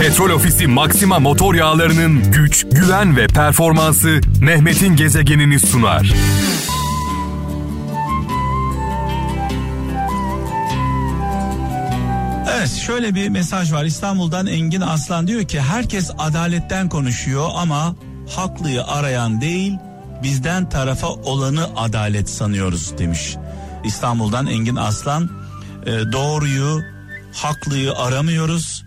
Petrol Ofisi Maxima motor yağlarının güç, güven ve performansı Mehmet'in gezegenini sunar. Evet şöyle bir mesaj var İstanbul'dan Engin Aslan diyor ki herkes adaletten konuşuyor ama haklıyı arayan değil bizden tarafa olanı adalet sanıyoruz demiş. İstanbul'dan Engin Aslan e, doğruyu haklıyı aramıyoruz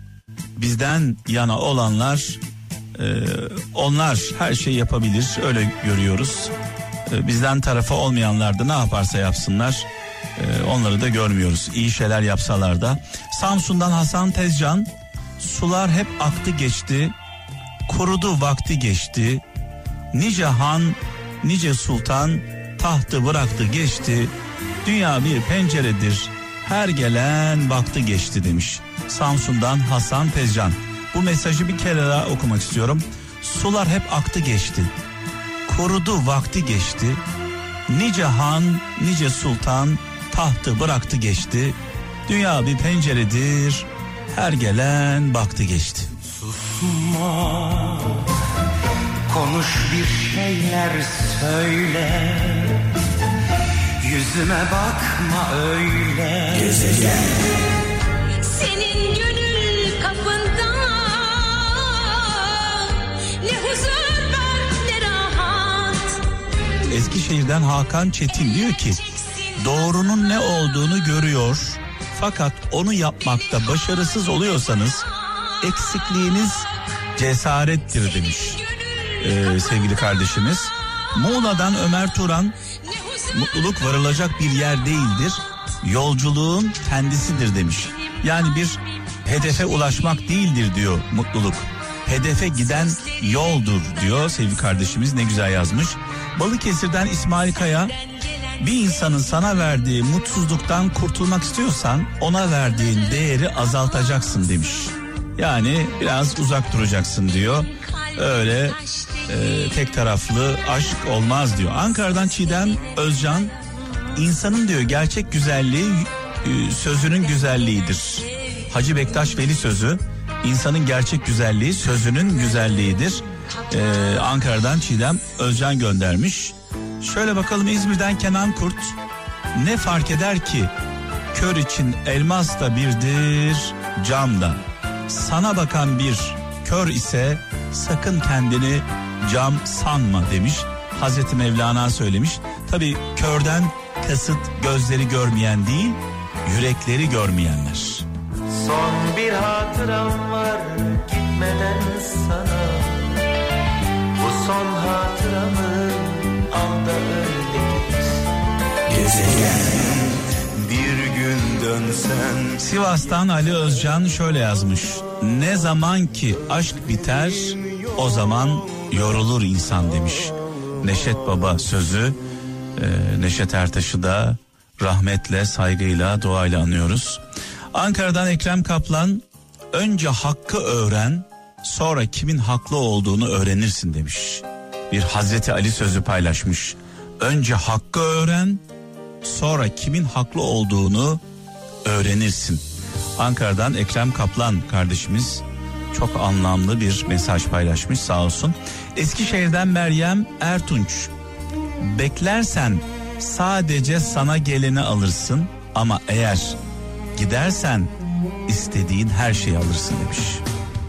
bizden yana olanlar e, onlar her şeyi yapabilir öyle görüyoruz. E, bizden tarafa olmayanlar da ne yaparsa yapsınlar e, onları da görmüyoruz. İyi şeyler yapsalar da. Samsun'dan Hasan Tezcan sular hep aktı geçti kurudu vakti geçti nice han nice sultan tahtı bıraktı geçti dünya bir penceredir her gelen baktı geçti demiş. Samsun'dan Hasan Tezcan. Bu mesajı bir kere daha okumak istiyorum. Sular hep aktı geçti. Kurudu vakti geçti. Nice han, nice sultan tahtı bıraktı geçti. Dünya bir penceredir. Her gelen baktı geçti. Susma, konuş bir şeyler söyle. Yüzüme bakma öyle. Gezegen. Senin gönül kapında ne huzur var ne rahat. Eskişehir'den Hakan Çetin diyor ki doğrunun ne olduğunu görüyor fakat onu yapmakta başarısız oluyorsanız eksikliğiniz cesarettir demiş ee, sevgili kardeşimiz. Muğla'dan Ömer Turan mutluluk varılacak bir yer değildir yolculuğun kendisidir demiş. Yani bir hedefe ulaşmak değildir diyor mutluluk. Hedefe giden yoldur diyor sevgili kardeşimiz ne güzel yazmış. Balıkesir'den İsmail Kaya bir insanın sana verdiği mutsuzluktan kurtulmak istiyorsan ona verdiğin değeri azaltacaksın demiş. Yani biraz uzak duracaksın diyor. Öyle e, tek taraflı aşk olmaz diyor. Ankara'dan Çiğdem Özcan insanın diyor gerçek güzelliği e, sözünün güzelliğidir. Hacı Bektaş Veli sözü insanın gerçek güzelliği sözünün güzelliğidir. Ee, Ankara'dan Çiğdem Özcan göndermiş. Şöyle bakalım İzmir'den Kenan Kurt. Ne fark eder ki kör için elmas da birdir cam da. Sana bakan bir kör ise sakın kendini cam sanma demiş. Hazreti Mevlana söylemiş. Tabi körden kasıt gözleri görmeyen değil yürekleri görmeyenler. Son bir hatıram var gitmeden sana. Bu son hatıramı al da öyle git. Gezegen. Bir gün dönsen. Sivas'tan Ali Özcan şöyle yazmış. Ne zaman ki aşk biter o zaman yorulur insan demiş. Neşet Baba sözü e, Neşet Ertaş'ı da rahmetle, saygıyla, duayla anıyoruz. Ankara'dan Ekrem Kaplan önce hakkı öğren sonra kimin haklı olduğunu öğrenirsin demiş. Bir Hazreti Ali sözü paylaşmış. Önce hakkı öğren sonra kimin haklı olduğunu öğrenirsin. Ankara'dan Ekrem Kaplan kardeşimiz çok anlamlı bir mesaj paylaşmış sağ olsun. Eskişehir'den Meryem Ertunç. Beklersen sadece sana geleni alırsın ama eğer gidersen istediğin her şeyi alırsın demiş.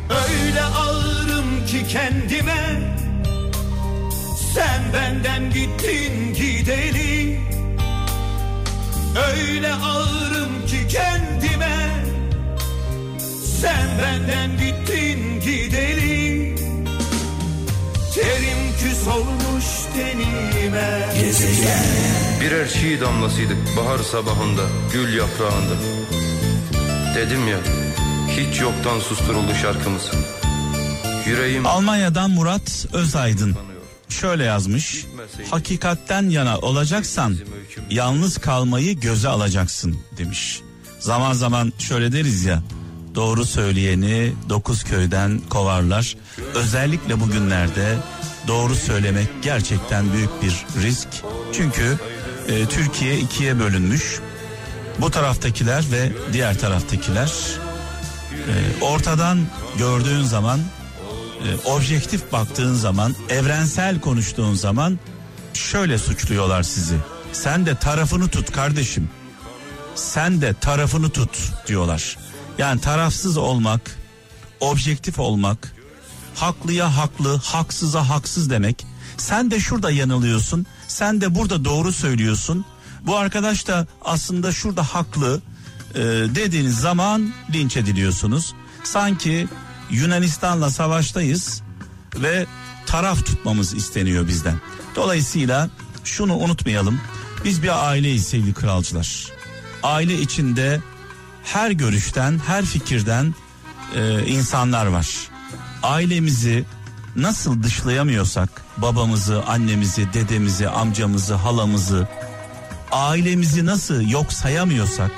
Öyle ağırım ki kendime Sen benden gittin gideli Öyle ağırım ki kendime Sen benden gittin gideli Terim küs olmuş tenime Birer çiğ damlasıydık bahar sabahında, gül yaprağında. Dedim ya, hiç yoktan susturuldu şarkımız. Yüreğim Almanya'dan Murat Özaydın şöyle yazmış. Hakikatten yana olacaksan yalnız kalmayı göze alacaksın demiş. Zaman zaman şöyle deriz ya. Doğru söyleyeni dokuz köyden kovarlar. Özellikle bugünlerde doğru söylemek gerçekten büyük bir risk. Çünkü e, Türkiye ikiye bölünmüş. Bu taraftakiler ve diğer taraftakiler Ee, ortadan gördüğün zaman e, objektif baktığın zaman evrensel konuştuğun zaman şöyle suçluyorlar sizi. Sen de tarafını tut kardeşim. Sen de tarafını tut diyorlar. Yani tarafsız olmak, objektif olmak, haklıya haklı, haksıza haksız demek. Sen de şurada yanılıyorsun, sen de burada doğru söylüyorsun. Bu arkadaş da aslında şurada haklı e, dediğiniz zaman linç ediliyorsunuz. Sanki Yunanistan'la savaştayız ve taraf tutmamız isteniyor bizden. Dolayısıyla şunu unutmayalım. Biz bir aileyiz sevgili kralcılar. Aile içinde her görüşten, her fikirden e, insanlar var. Ailemizi nasıl dışlayamıyorsak, babamızı, annemizi, dedemizi, amcamızı, halamızı, ailemizi nasıl yok sayamıyorsak,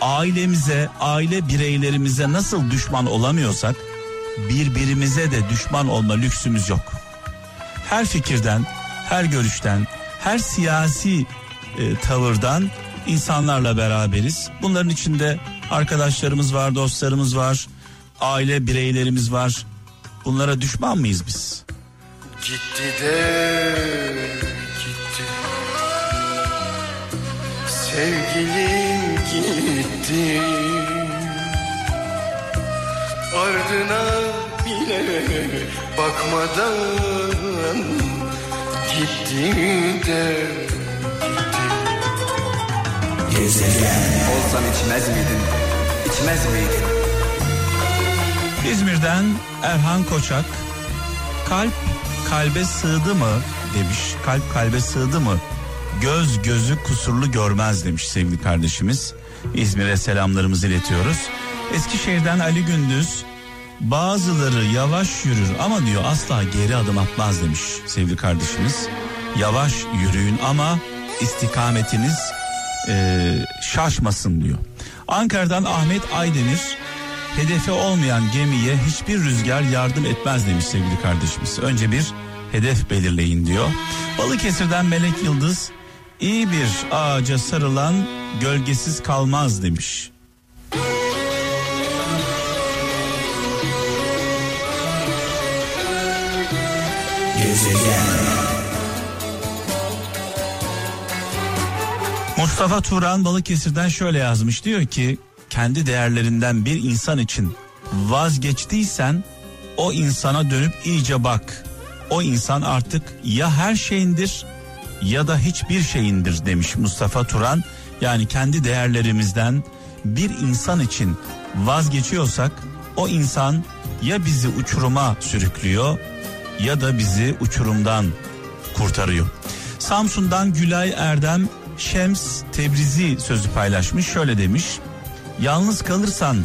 ailemize, aile bireylerimize nasıl düşman olamıyorsak, birbirimize de düşman olma lüksümüz yok. Her fikirden, her görüşten, her siyasi e, tavırdan insanlarla beraberiz. Bunların içinde arkadaşlarımız var, dostlarımız var, aile bireylerimiz var. Bunlara düşman mıyız biz? Gitti de gitti Sevgilim gitti Ardına bile bakmadan Gitti de Olsan içmez miydin? İçmez miydin? İzmir'den Erhan Koçak kalp kalbe sığdı mı demiş. Kalp kalbe sığdı mı? Göz gözü kusurlu görmez demiş sevgili kardeşimiz. İzmir'e selamlarımızı iletiyoruz. Eskişehir'den Ali Gündüz bazıları yavaş yürür ama diyor asla geri adım atmaz demiş sevgili kardeşimiz. Yavaş yürüyün ama istikametiniz eee, şaşmasın diyor. Ankara'dan Ahmet Aydemir hedefi olmayan gemiye hiçbir rüzgar yardım etmez demiş sevgili kardeşimiz. Önce bir hedef belirleyin diyor. Balıkesir'den Melek Yıldız iyi bir ağaca sarılan gölgesiz kalmaz demiş. Mustafa Turan Balıkesir'den şöyle yazmış diyor ki kendi değerlerinden bir insan için vazgeçtiysen o insana dönüp iyice bak. O insan artık ya her şeyindir ya da hiçbir şeyindir demiş Mustafa Turan. Yani kendi değerlerimizden bir insan için vazgeçiyorsak o insan ya bizi uçuruma sürüklüyor ya da bizi uçurumdan kurtarıyor. Samsun'dan Gülay Erdem Şems Tebrizi sözü paylaşmış. Şöyle demiş. Yalnız kalırsan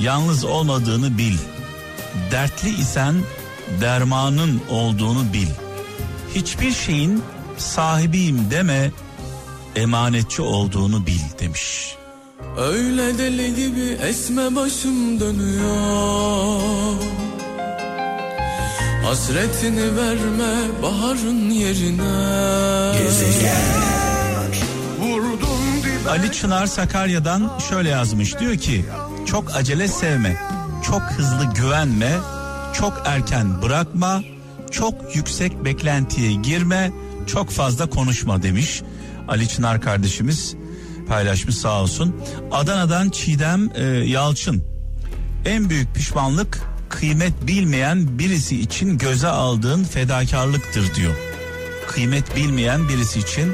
yalnız olmadığını bil. Dertli isen dermanın olduğunu bil. Hiçbir şeyin sahibiyim deme emanetçi olduğunu bil demiş. Öyle deli gibi esme başım dönüyor Hasretini verme baharın yerine dibe Ali Çınar Sakarya'dan şöyle yazmış diyor ki çok acele sevme, çok hızlı güvenme, çok erken bırakma, çok yüksek beklentiye girme, çok fazla konuşma demiş. Ali Çınar kardeşimiz paylaşmış sağ olsun. Adana'dan Çiğdem e, Yalçın en büyük pişmanlık kıymet bilmeyen birisi için göze aldığın fedakarlıktır diyor. Kıymet bilmeyen birisi için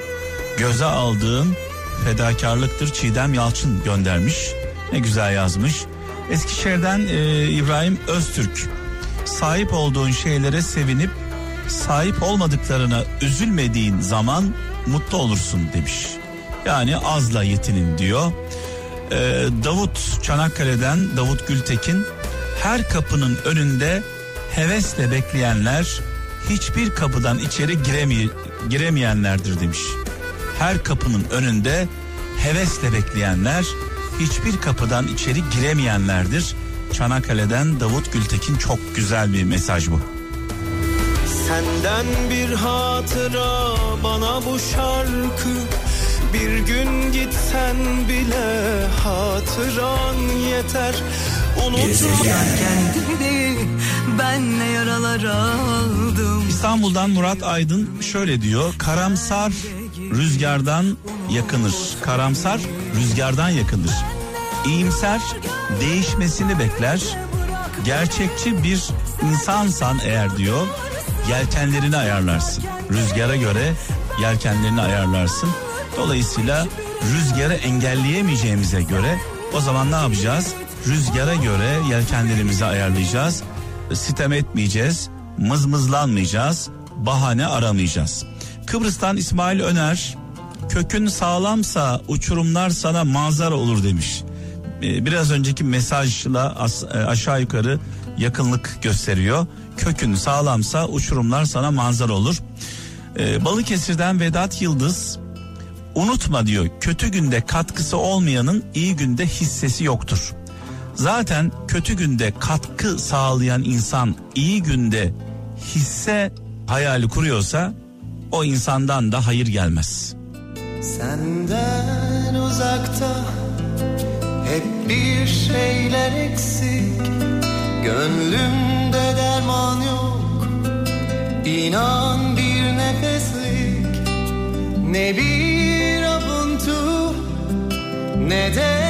göze aldığın fedakarlıktır Çiğdem Yalçın göndermiş. Ne güzel yazmış. Eskişehir'den e, İbrahim Öztürk sahip olduğun şeylere sevinip sahip olmadıklarına üzülmediğin zaman mutlu olursun demiş. Yani azla yetinin diyor. Ee, Davut Çanakkale'den Davut Gültekin her kapının önünde hevesle bekleyenler hiçbir kapıdan içeri giremi- giremeyenlerdir demiş. Her kapının önünde hevesle bekleyenler hiçbir kapıdan içeri giremeyenlerdir. Çanakkale'den Davut Gültekin çok güzel bir mesaj bu. Senden bir hatıra bana bu şarkı Bir gün gitsen bile hatıran yeter Unuturken ben ne yaralar aldım. İstanbul'dan Murat Aydın şöyle diyor. Karamsar rüzgardan yakınır. Karamsar rüzgardan yakınır. İyimser değişmesini bekler. Gerçekçi bir insansan eğer diyor yelkenlerini ayarlarsın. Rüzgara göre yelkenlerini ayarlarsın. Dolayısıyla rüzgarı engelleyemeyeceğimize göre o zaman ne yapacağız? Rüzgara göre yelkenlerimizi ayarlayacağız. Sitem etmeyeceğiz, mızmızlanmayacağız, bahane aramayacağız. Kıbrıs'tan İsmail Öner, kökün sağlamsa uçurumlar sana manzara olur demiş. Ee, Biraz önceki mesajla e, aşağı yukarı yakınlık gösteriyor. Kökün sağlamsa uçurumlar sana manzara olur. Ee, Balıkesir'den Vedat Yıldız unutma diyor kötü günde katkısı olmayanın iyi günde hissesi yoktur. Zaten kötü günde katkı sağlayan insan iyi günde hisse hayali kuruyorsa o insandan da hayır gelmez. Senden uzakta hep bir şeyler eksik Gönlümde derman yok İnan bir nefeslik Ne bir avuntu Ne de